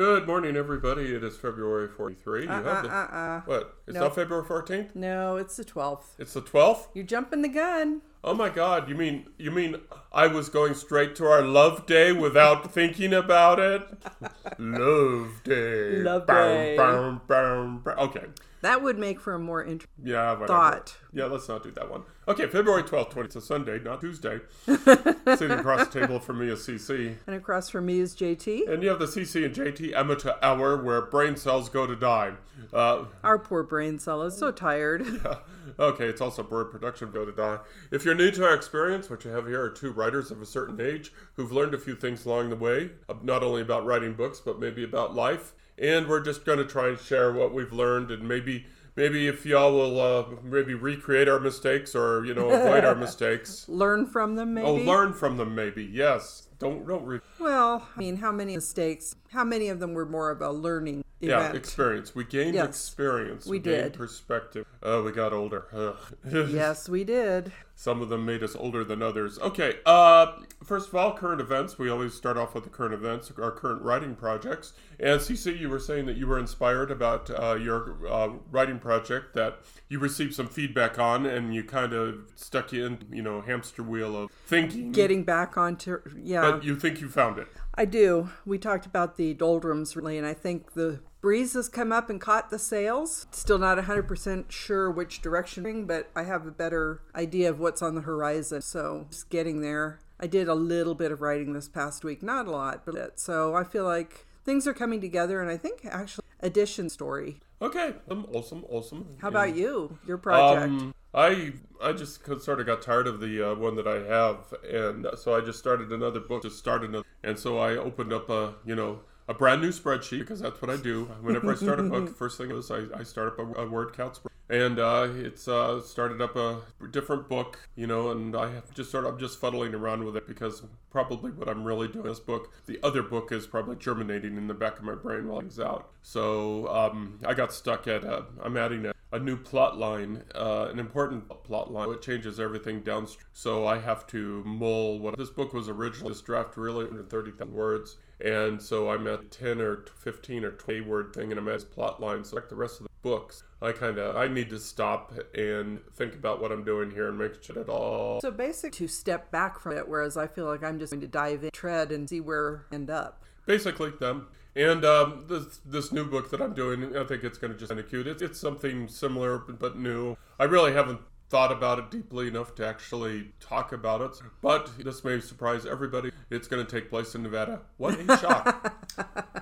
Good morning, everybody. It is February 43. You Uh, have uh, the, uh, uh. what? It's Nope. not February 14th? No, it's the 12th. It's the 12th? You're jumping the gun. Oh my god, you mean you mean I was going straight to our love day without thinking about it? love day. Love day. bam, bam, bam. Okay. That would make for a more interesting Yeah, whatever. thought. Yeah, let's not do that one. Okay, February 12th, 20. It's a Sunday, not Tuesday. Sitting across the table from me is CC. And across from me is JT. And you have the CC and JT amateur hour where brain cells go to die. Uh, Our poor brain cell is so tired. Yeah. okay, it's also bird production go to die. If you're new to our experience, what you have here are two writers of a certain age who've learned a few things along the way, uh, not only about writing books, but maybe about life. And we're just going to try and share what we've learned and maybe. Maybe if y'all will uh, maybe recreate our mistakes or you know avoid our mistakes. Learn from them, maybe. Oh, learn from them maybe. Yes. Don't don't re- Well, I mean, how many mistakes? How many of them were more of a learning Yeah, event? experience. We gained Yes, experience. we gained did. perspective. Oh, we got older. Yes, we did. Some of them made us older than others. Okay, uh, first of all, current events. We always start off with the current events, our current writing projects. And CC, you were saying that you were inspired about uh, your uh, writing project that you received some feedback on, and you kind of stuck you in, you know, hamster wheel of thinking. Getting back onto, yeah. But you think you found it. I do. We talked about the doldrums really, and I think the breeze has come up and caught the sails. Still not 100% sure which direction, but I have a better idea of what's on the horizon. So just getting there. I did a little bit of writing this past week, not a lot, but it. So I feel like things are coming together, and I think actually addition story. Okay, um, awesome, awesome. How about you? Your project? Um, I I just sort of got tired of the uh, one that I have, and so I just started another book. to start another, and so I opened up a you know a brand new spreadsheet because that's what I do. Whenever I start a book, the first thing is I, I start up a, a word count spreadsheet. And uh, it's uh, started up a different book, you know, and I have just sort of I'm just fuddling around with it because probably what I'm really doing in this book, the other book is probably germinating in the back of my brain while it's out. So um, I got stuck at uh, I'm adding a, a new plot line, uh, an important plot line. It changes everything downstream. So I have to mull what this book was originally. This draft really 130,000 words. And so I'm at 10 or 15 or 20 word thing, and I'm at plot line. So like the rest of the books, I kind of I need to stop and think about what I'm doing here and make sure that all. so basic to step back from it, whereas I feel like I'm just going to dive in, tread, and see where I end up. Basically them. And um, this this new book that I'm doing, I think it's going to just kind of cute. It's, it's something similar but new. I really haven't thought about it deeply enough to actually talk about it. But this may surprise everybody. It's going to take place in Nevada. What a shock!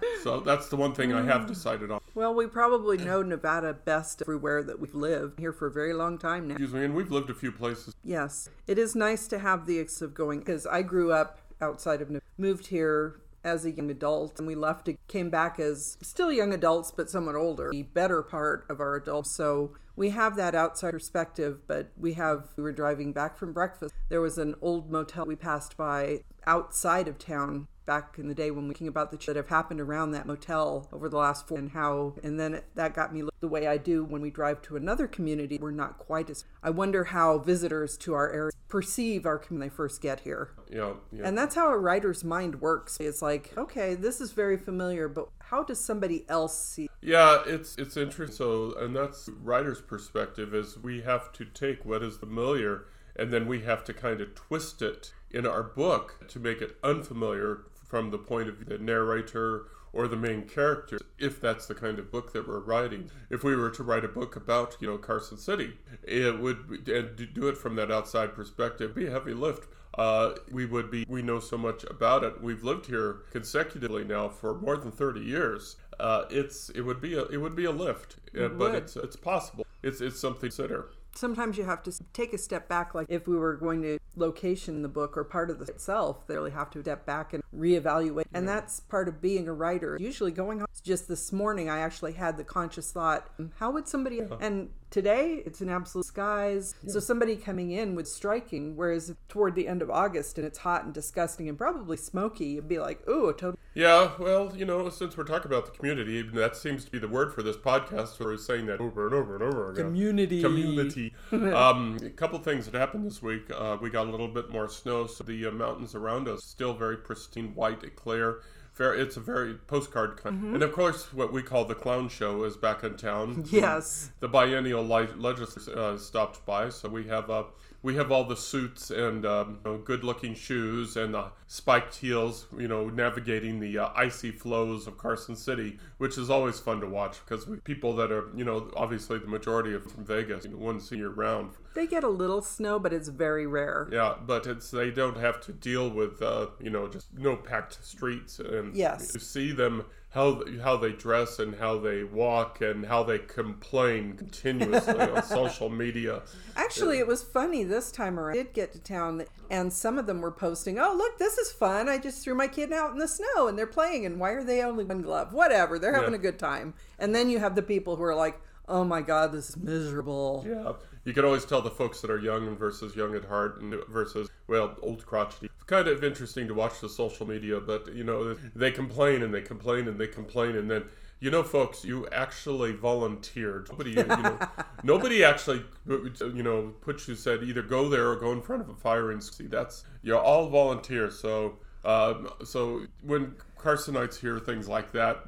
so that's the one thing I have decided on. Well, we probably know Nevada best everywhere that we've lived here for a very long time now. Excuse me, and we've lived a few places. Yes, it is nice to have the ex of going because I grew up outside of Nevada, moved here as a young adult, and we left, came back as still young adults, but somewhat older, the better part of our adults. So we have that outside perspective, but we have, we were driving back from breakfast. There was an old motel we passed by outside of town back in the day when we thinking about the ch- that have happened around that motel over the last four and how and then it, that got me look the way I do when we drive to another community we're not quite as I wonder how visitors to our area perceive our community when they first get here Yeah, yeah. and that's how a writer's mind works it's like okay this is very familiar but how does somebody else see Yeah, it's it's interesting. So, and that's writer's perspective is we have to take what is familiar and then we have to kind of twist it in our book to make it unfamiliar from the point of the narrator or the main character if that's the kind of book that we're writing. If we were to write a book about you know carson city it would and do it from that outside perspective. Be a heavy lift. Uh, we would be we know so much about it. We've lived here consecutively now for more than 30 years. Uh, it's it would be a it would be a lift uh, but would. it's it's possible. It's it's something to consider sometimes you have to take a step back like if we were going to location the book or part of the itself they really have to step back and reevaluate. And that's part of being a writer. Usually going on just this morning i actually had the conscious thought how would somebody and today it's an absolute skies so somebody coming in would striking whereas toward the end of august and it's hot and disgusting and probably smoky you'd be like ooh a total Yeah, well, you know, since we're talking about the community, that seems to be the word for this podcast. We're saying that over and over and over again. Community. Community. um, a couple things that happened this week. Uh, we got a little bit more snow, so the uh, mountains around us still very pristine, white, clear. Very, it's a very postcard kind. Mm-hmm. And of course, what we call the clown show is back in town. Yes. The biennial li- legislature uh, stopped by, so we have uh, we have all the suits and um, you know, good-looking shoes and uh, spiked heels, you know, navigating the uh, icy flows of Carson City, which is always fun to watch because people that are, you know, obviously the majority of from Vegas, you know, once a year round. They get a little snow, but it's very rare. Yeah, but it's they don't have to deal with, uh, you know, just no packed streets and Yes. you see them how how they dress and how they walk and how they complain continuously on social media. Actually, it was funny this time around. I did get to town, and some of them were posting, "Oh, look, this is fun! I just threw my kid out in the snow, and they're playing. And why are they only one glove? Whatever, they're having Yeah. a good time." And then you have the people who are like, "Oh my God, this is miserable." Yeah, you can always tell the folks that are young versus young at heart and versus well old crotchety. It's kind of interesting to watch the social media, but you know they complain and they complain and they complain and then. You know, folks, you actually volunteered. Nobody, you know, nobody actually, you know, put you said either go there or go in front of a firing. See, that's you're all volunteers. So, um, so when Carsonites hear things like that,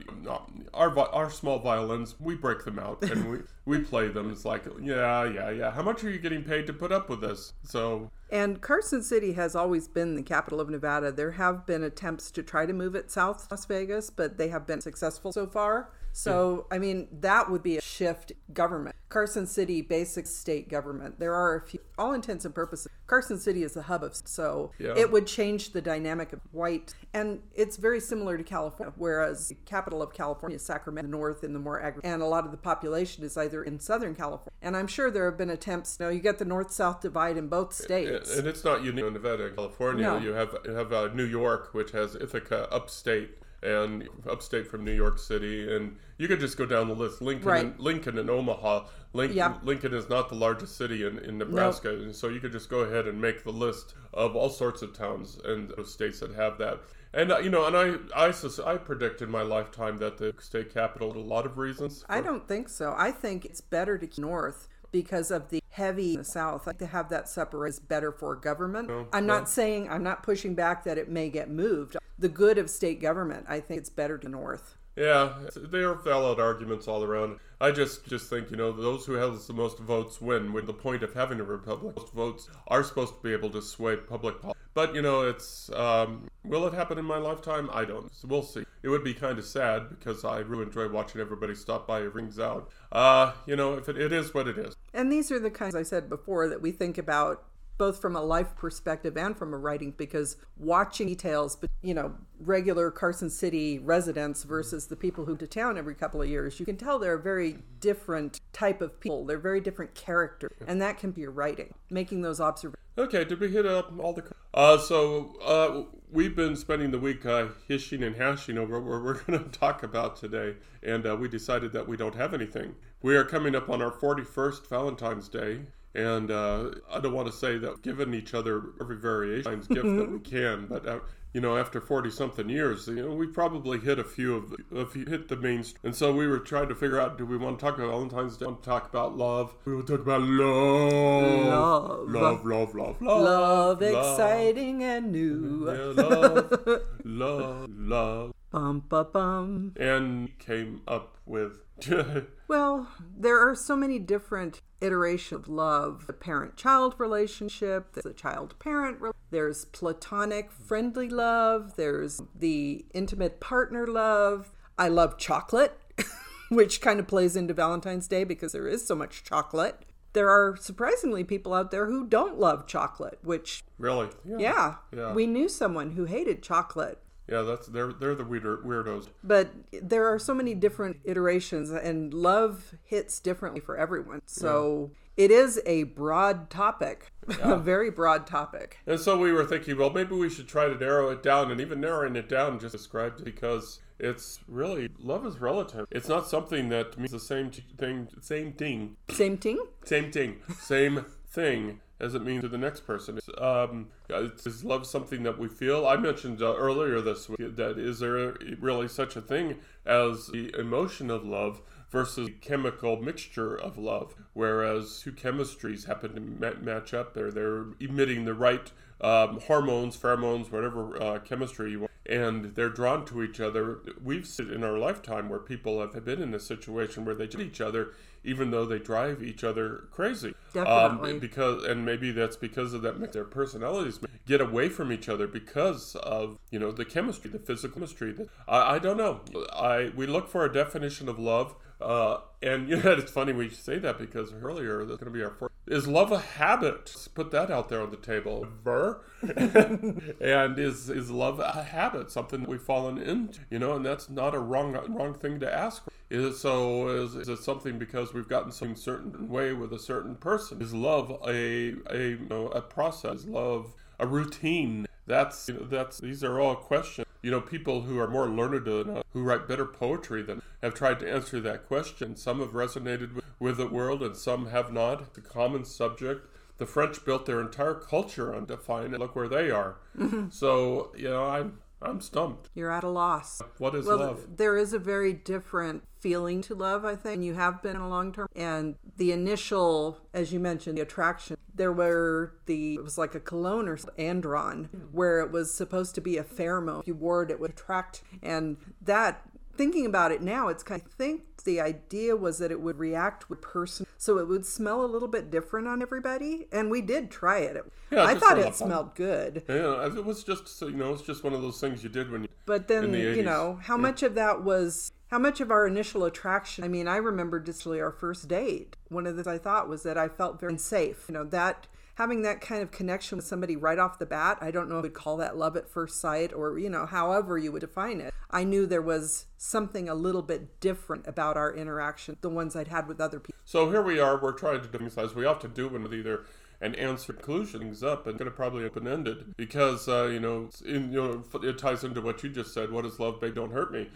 our our small violins, we break them out and we we play them. It's like, yeah, yeah, yeah. How much are you getting paid to put up with this? So, And Carson City has always been the capital of Nevada. There have been attempts to try to move it south to Las Vegas, but they have been successful so far. So, I mean, that would be a shift government. Carson City, basic state government. There are a few, all intents and purposes, Carson City is the hub of, so Yeah. it would change the dynamic of white. And it's very similar to California, whereas the capital of California is Sacramento, north in the more agri, and a lot of the population is either in Southern California. And I'm sure there have been attempts, you know, you get the north south divide in both states. and it's not unique in Nevada and California. No. You have you have uh, New York, which has Ithaca upstate. And upstate from New York City, and you could just go down the list. Lincoln, Right. and, Lincoln, and Omaha. Lincoln, Yep. Lincoln is not the largest city in, in Nebraska, and so you could just go ahead and make the list of all sorts of towns and states that have that. And uh, you know, and I, I, sus- I predict in my lifetime that the state capital, a lot of reasons. I don't think so. I think it's better to keep north because of the heavy the south. Like to have that separate is better for government. I'm not saying I'm not pushing back that it may get moved. The good of state government, I think it's better to north. Yeah, they are valid arguments all around. I just just think you know those who have the most votes win. When the point of having a republic, most votes are supposed to be able to sway public policy. But you know, it's um, will it happen in my lifetime? I don't. So we'll see. It would be kind of sad because I really enjoy watching everybody stop by and rings out. Uh, you know, if it, it is what it is. And these are the kinds I said before that we think about both from a life perspective and from a writing because watching details but you know regular carson city residents versus the people who to town every couple of years you can tell they're a very different type of people they're very different characters and that can be your writing making those observations Okay, did we hit up all the? Uh, so uh, we've been spending the week uh, hishing and hashing over what we're going to talk about today, and uh, we decided that we don't have anything. We are coming up on our 41st Valentine's Day, and uh, I don't want to say that we've given each other every variation gift that we can, but uh, you know, after 40 something years, you know, we probably hit a few of the, a few, hit the mainstream. And so we were trying to figure out do we want to talk about Valentine's Day? Want to talk about love? We will talk about love. Love. Love, love, love, love. love exciting and new Yeah, love, love, love. bum ba bum And came up with. Well, there are so many different iterations of love. The parent-child relationship, the child-parent, re- there's platonic friendly love, there's the intimate partner love. I love chocolate, which kind of plays into Valentine's Day because there is so much chocolate. There are surprisingly people out there who don't love chocolate, which really? yeah, Yeah. we knew someone who hated chocolate. Yeah, that's they're they're the weirder, weirdos. But there are so many different iterations, and love hits differently for everyone. So it is a broad topic, a very broad topic. And so we were thinking, well, maybe we should try to narrow it down, and even narrowing it down just described it because it's really love is relative. It's not something that means the same thing, same thing, Same thing? same thing, same thing as it means to the next person. Um, is love something that we feel? I mentioned uh, earlier this week that is there really such a thing as the emotion of love versus the chemical mixture of love, whereas two chemistries happen to ma- match up. They're they're emitting the right um, hormones, pheromones, whatever uh, chemistry you want. and they're drawn to each other. We've seen in our lifetime where people have been in a situation where they judge each other even though they drive each other crazy. Definitely. Um, because and maybe that's because of that their personalities get away from each other because of you know the chemistry, the physical chemistry. That I, I don't know. I we look for a definition of love. Uh, and you know, it's funny we say that because earlier that's going to be our fourth. Is love a habit? Let's put that out there on the table. Ver, and is is love a habit? Something we've fallen into, you know? And that's not a wrong wrong thing to ask. Is it so? Is, is it something because we've gotten some certain way with a certain person? Is love a a you know, a process? Love a routine? That's you know, that's these are all questions. You know, people who are more learned than us, who write better poetry than have tried to answer that question. Some have resonated with, with the world, and some have not. It's a common subject. The French built their entire culture on defining. Look where they are. Mm-hmm. So you know, I'm I'm stumped. You're at a loss. What is Well, love? there is a very different feeling to love, I think, and you have been in a long term. And the initial, as you mentioned, the attraction, there were the, it was like a cologne or andron, where it was supposed to be a pheromone. If you wore it, it would attract. And that, thinking about it now, it's kind of, I think the idea was that it would react with person, so it would smell a little bit different on everybody. And we did try it. It- Yeah, I thought it smelled good. Yeah, it was just so you know, it's just one of those things you did when you. But then, the you know, how much of that was how much of our initial attraction? I mean, I remember distinctly our first date. One of the things I thought was that I felt very safe. You know, that having that kind of connection with somebody right off the bat, I don't know if we'd call that love at first sight or, you know, however you would define it. I knew there was something a little bit different about our interaction, the ones I'd had with other people. So here we are. We're trying to do as we often do with either an answer conclusions up and to probably open ended because uh, you know in, you know it ties into what you just said. What is love? Big, don't hurt me.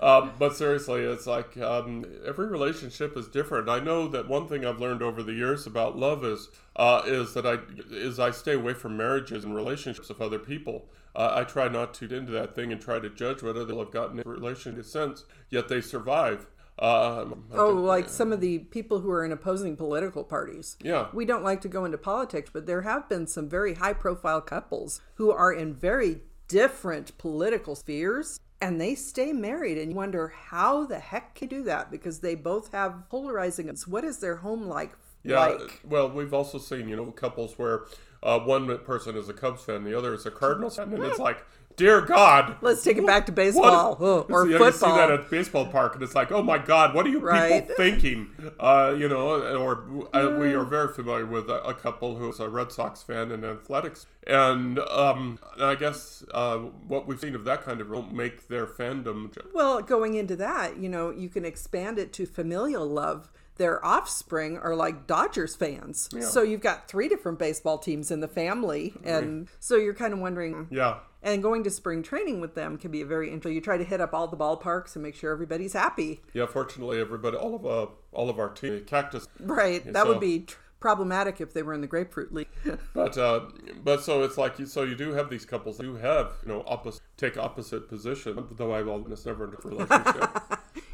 um, but seriously, it's like um, every relationship is different. I know that one thing I've learned over the years about love is uh, is that I is I stay away from marriages and relationships of other people. Uh, I try not to get into that thing and try to judge whether they'll have gotten in a relationship since, yet they survive. Um, Oh, like some of the people who are in opposing political parties. yeah. We don't like to go into politics, but there have been some very high profile couples who are in very different political spheres and they stay married and you wonder how the heck can you do that? Because they both have polarizing what is their home like Yeah, like? well, we've also seen you know couples where uh, one person is a Cubs fan, the other is a Cardinals fan, and it's like, dear God, let's take it back to baseball oh, or So, you know, You see that at baseball park, and it's like, oh my God, what are you Right. people thinking? Uh, you know, or uh, we are very familiar with a, a couple who's a Red Sox fan and athletics, and um, I guess uh, what we've seen of that kind of make their fandom. well going into that you know you can expand it to familial love their offspring are like Dodgers fans. So you've got three different baseball teams in the family. And so you're kind of wondering, Yeah. And going to spring training with them can be a very interesting. You try to hit up all the ballparks and make sure everybody's happy. Yeah, fortunately, everybody, all of uh, all of our team, Cactus Right. That so- would be tr- problematic if they were in the grapefruit league. But uh, but so it's like you, so you do have these couples who have you know opposite take opposite position. Though I will it's never in a relationship.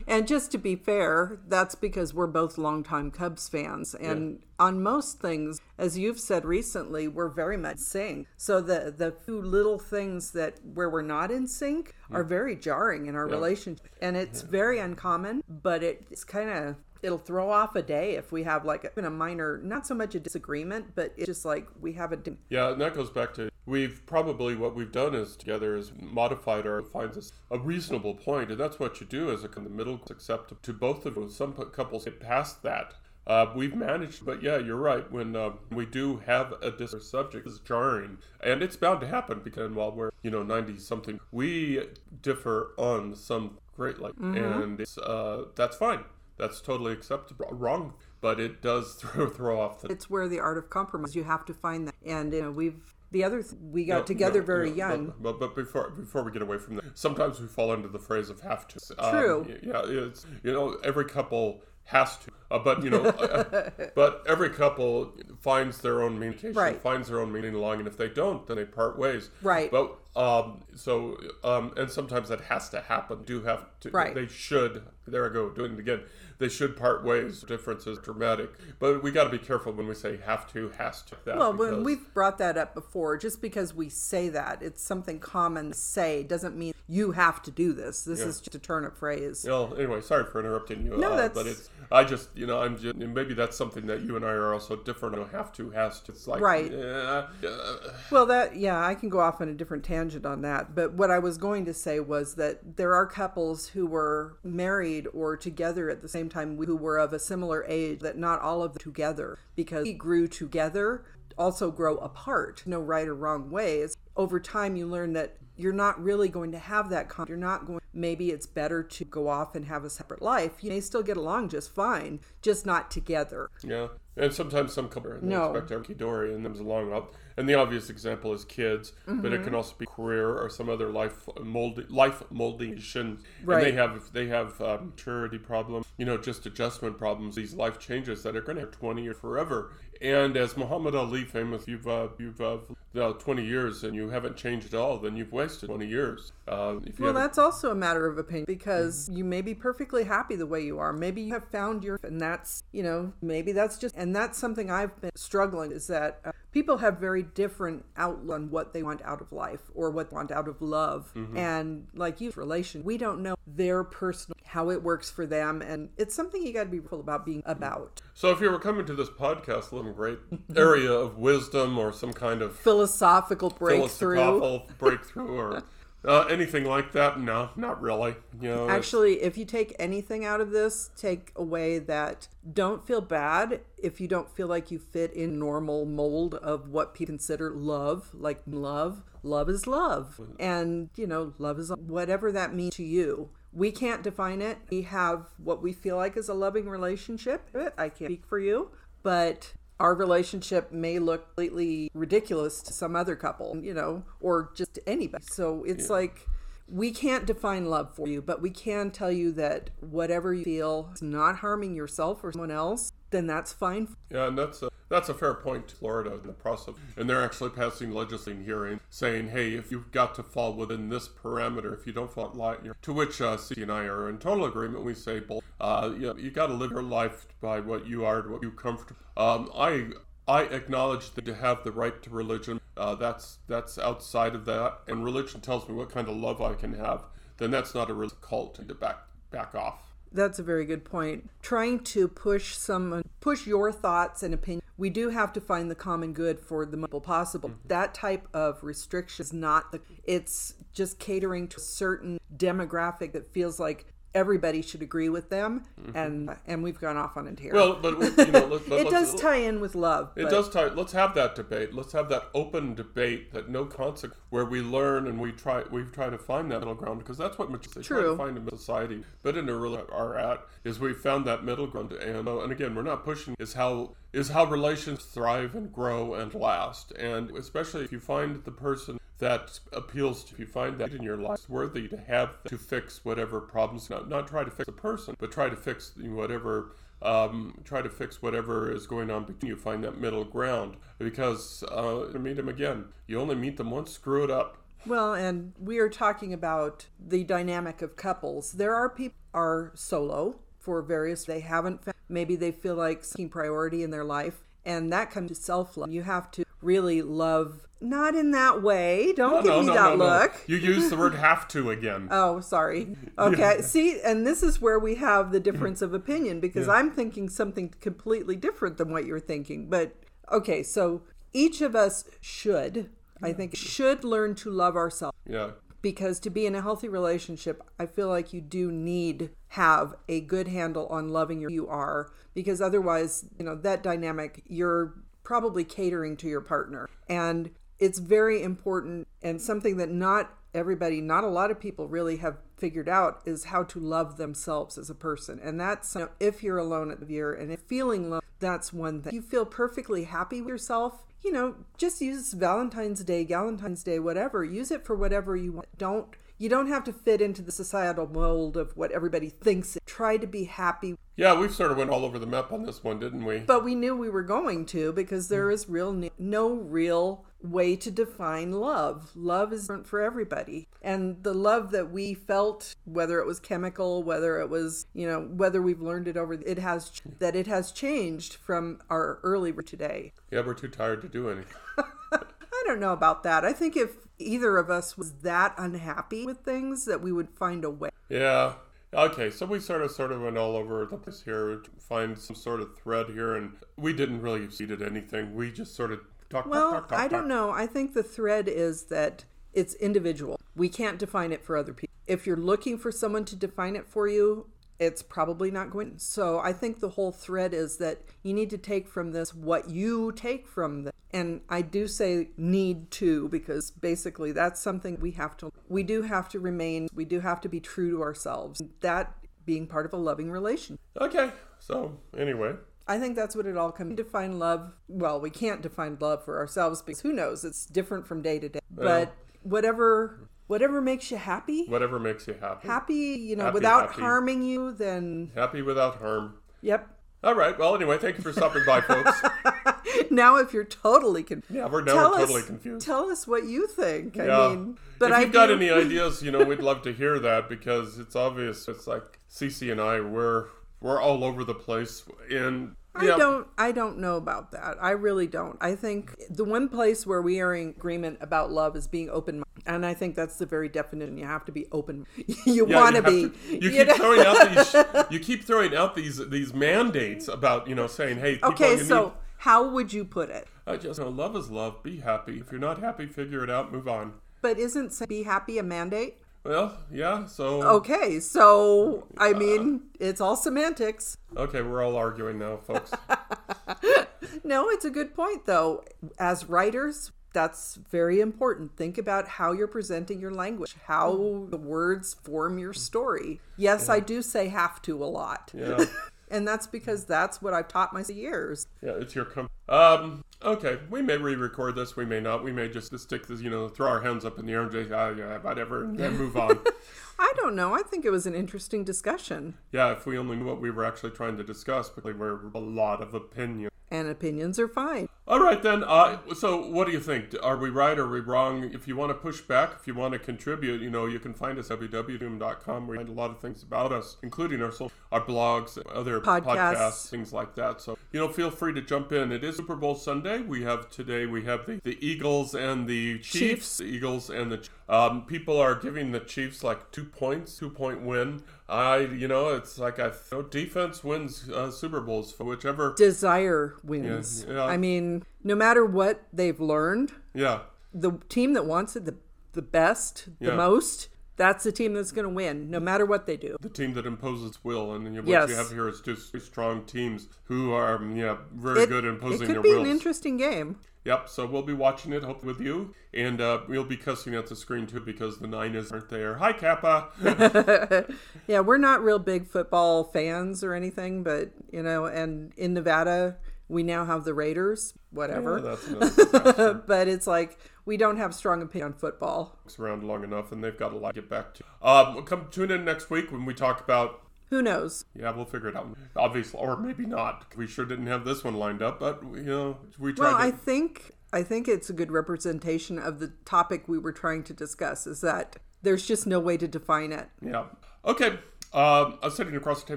And just to be fair, that's because we're both longtime Cubs fans. And on most things, as you've said recently, we're very much sync. So the the few little things that where we're not in sync are very jarring in our relationship. And it's very uncommon, but it's kind of it'll throw off a day if we have like even a minor not so much a disagreement but it's just like we have a yeah, and that goes back to we've probably what we've done is together is modified our finds us a reasonable point, and that's what you do as a kind of middle accept to both of us. Some couples get past that. Uh, we've managed, but yeah, you're right. When uh, we do have a different subject, is jarring, and it's bound to happen because while we're you know ninety something, we differ on some great like, and it's, uh, that's fine. That's totally acceptable. Wrong, but it does throw throw off the. it's where the art of compromise you have to find that and you know we've the other th- we got No, together no, very no, young But, but before before we get away from that, sometimes we fall into the phrase of have to. Um, True. yeah, it's you know every couple has to, uh, but you know, uh, but every couple finds their own meaning, Right. finds their own meaning along, and if they don't, then they part ways. Right. But um, so um, and sometimes that has to happen. Do have to? Right. They should. There I go doing it again. They should part ways. Difference is dramatic, but we got to be careful when we say have to, has to. That Well, when we've brought that up before, just because we say that, it's something common to say, doesn't mean you have to do this. This is just a turn of phrase. Well, anyway, sorry for interrupting you. No, uh, that's- But it's I just you know I'm just maybe that's something that you and I are also different. on have to, has to. It's like Right. uh, uh, Well, that, yeah, I can go off on a different tangent on that. But what I was going to say was that there are couples who were married or together at the same time who were of a similar age, that not all of them together, because we grew together, also grow apart. No right or wrong ways. Over time, you learn that you're not really going to have that con- you're not going maybe it's better to go off and have a separate life you may still get along just fine just not together yeah. And sometimes some couple and No. expect every dory and comes along up. And the obvious example is kids, but Mm-hmm. it can also be career or some other life molding life moldation. And they have they have um, maturity problems, you know, just adjustment problems. These life changes that are going to have twenty or forever. And as Muhammad Ali famous, you've uh, you've uh, uh, twenty years and you haven't changed at all, then you've wasted twenty years. Uh, if you Well, that's also a matter of opinion because you may be perfectly happy the way you are. Maybe you have found your, and that's, you know, maybe that's just, and that's something I've been struggling is that uh, people have very different outlook on what they want out of life or what they want out of love. And like you, relation, we don't know their personal, how it works for them. And it's something you got to be careful about being about. So if you were coming to this podcast, a little great area of wisdom or some kind of Philosophical breakthrough. philosophical breakthrough or uh, anything like that, no, not really. You know, it's- Actually, if you take anything out of this, take away that don't feel bad if you don't feel like you fit in normal mold of what people consider love, like love. Love is love. And, you know, love is whatever that means to you. We can't define it. We have what we feel like is a loving relationship. I can't speak for you, but our relationship may look completely ridiculous to some other couple, you know, or just to anybody. So it's like we can't define love for you, but we can tell you that whatever you feel is not harming yourself or someone else, then that's fine. yeah, and that's a, that's a fair point. Florida in the process, and they're actually passing legislation hearing saying, hey, if you've got to fall within this parameter, if you don't fall you're, to which uh, C and I are in total agreement. We say, uh, you, know, you got to live your life by what you are, what you comfortable. Um, I I acknowledge that to have the right to religion. Uh, that's that's outside of that, and religion tells me what kind of love I can have. Then that's not a cult to back back off. That's a very good point. Trying to push someone, push your thoughts and opinion. We do have to find the common good for the most possible. That type of restriction is not the. It's just catering to a certain demographic that feels like everybody should agree with them, mm-hmm. and and we've gone off on a tear. Well, but you know, let, but it does tie in with love. It but- does tie. Let's have that debate. Let's have that open debate that no consequence, where we learn and we try. We try to find that middle ground because that's what much they try to find in society. But in a real are at is we found that middle ground. And and again, we're not pushing is how is how relations thrive and grow and last. And especially if you find the person that appeals to you find that in your life worthy to have to fix whatever problems not, not try to fix the person but try to fix whatever um, try to fix whatever is going on between you find that middle ground because uh, meet them again you only meet them once screw it up Well, and we are talking about the dynamic of couples. There are people are solo for various they haven't found, maybe they feel like seeking priority in their life and that comes to self-love. You have to really love not in that way. Don't give me that look. you use the word have to again Oh, sorry. Okay. See, and this is where we have the difference of opinion because I'm thinking something completely different than what you're thinking. But okay, so each of us should, I think, should learn to love ourselves yeah because to be in a healthy relationship, I feel like you do need have a good handle on loving your you are because otherwise, you know, that dynamic you're probably catering to your partner. And it's very important and something that not everybody, not a lot of people really have figured out is how to love themselves as a person. And that's you know, if you're alone at the year and if feeling love, that's one thing. You feel perfectly happy with yourself, you know, just use Valentine's Day, Galentine's Day, whatever. Use it for whatever you want. Don't you don't have to fit into the societal mold of what everybody thinks. Try to be happy. yeah we sort of went all over the map on this one didn't we But we knew we were going to because there hmm. is real no real way to define love. Love is different for everybody. And the love that we felt, whether it was chemical, whether it was, you know, whether we've learned it over, it has, hmm. that it has changed from our early today. Yeah, we're too tired to do anything. I don't know about that. I think if either of us was that unhappy with things, that we would find a way. Yeah. Okay, so we sort of sort of went all over the place here to find some sort of thread here, and we didn't really succeed at anything. We just sort of talked. Well, talk, talk, talk, I don't know. I think the thread is that it's individual. We can't define it for other people. If you're looking for someone to define it for you, it's probably not going. So I think the whole thread is that you need to take from this what you take from this. And I do say need to because basically that's something we have to we do have to remain we do have to be true to ourselves. That being part of a loving relationship. Okay, so anyway, I think that's what it all comes. To define love. Well, we can't define love for ourselves because who knows? It's different from day to day. But whatever whatever makes you happy, whatever makes you happy. happy, you know, Happy, without happy. harming you, then Happy without harm. yep. All right. Well, anyway, thank you for stopping by, folks. Now, if you're totally confused, Yeah, we're now tell we're us, totally confused. Tell us what you think. Yeah. I mean, but if I you've got any ideas, you know, we'd love to hear that because it's obvious. It's like CC and I, we're we're all over the place, and I yeah, don't I don't know about that. I really don't. I think the one place where we are in agreement about love is being open and I think that's the very definition. You have to be open. you Yeah, want to be. you you keep know? throwing out these. You keep throwing out these these mandates about you know saying, hey, people, Okay, so need, how would you put it? I just know love is love. Be happy. If you're not happy, figure it out. Move on. But isn't be happy a mandate? Well, yeah. So Okay, so I mean, it's all semantics. okay, we're all arguing now, folks. No, it's a good point though. As writers, that's very important. Think about how you're presenting your language, how the words form your story. Yes, I do say have to a lot. Yeah. And that's because that's what I've taught my years. Yeah, it's your com- um. Okay, we may re-record this. We may not. We may just stick this. You know, throw our hands up in the air and just ah, yeah, whatever, and then move on. I don't know. I think it was an interesting discussion. yeah, if we only knew what we were actually trying to discuss, because we're a lot of opinions. And opinions are fine. All right then. Uh, so what do you think? Are we right? Are we wrong? If you want to push back, if you want to contribute, you know, you can find us at www.doom.com. We find a lot of things about us, including our social, our blogs, other Podcasts. podcasts, things like that. So you know, feel free to jump in. It is Super Bowl Sunday. We have today. We have the, the Eagles and the Chiefs. Chiefs. The Eagles and the um, people are giving the Chiefs like two points, two point win. I, you know, it's like I defense wins uh, Super Bowls for whichever. Desire wins. Yeah, yeah. I mean, no matter what they've learned, Yeah. the team that wants it the, the best, the Yeah. most, that's the team that's going to win, no matter what they do. the team that imposes will, and what Yes. you have here is just strong teams who are, yeah, very good at it imposing could their be wills. an interesting game. Yep. So we'll be watching it, hopefully with you, and uh, we'll be cussing at the screen too because the Niners aren't there. Hi, Kappa. Yeah, we're not real big football fans or anything, but you know, and in Nevada, we now have the Raiders, whatever. Yeah, but it's like we don't have strong opinion on football. It's around long enough, and they've got a lot to get back to. Um, we'll come tune in next week when we talk about. Who knows? Yeah, we'll figure it out. Obviously, or maybe not. We sure didn't have this one lined up, but you know, we tried. Well, to, I think I think it's a good representation of the topic we were trying to discuss. Is that there's just no way to define it. yeah. Okay. Um, I'm sitting across the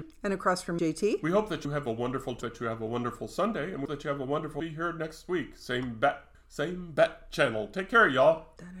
table. And across from JT, We hope that you have a wonderful that you have a wonderful Sunday and that you have a wonderful be here next week. Same bet same bet channel. Take care, y'all.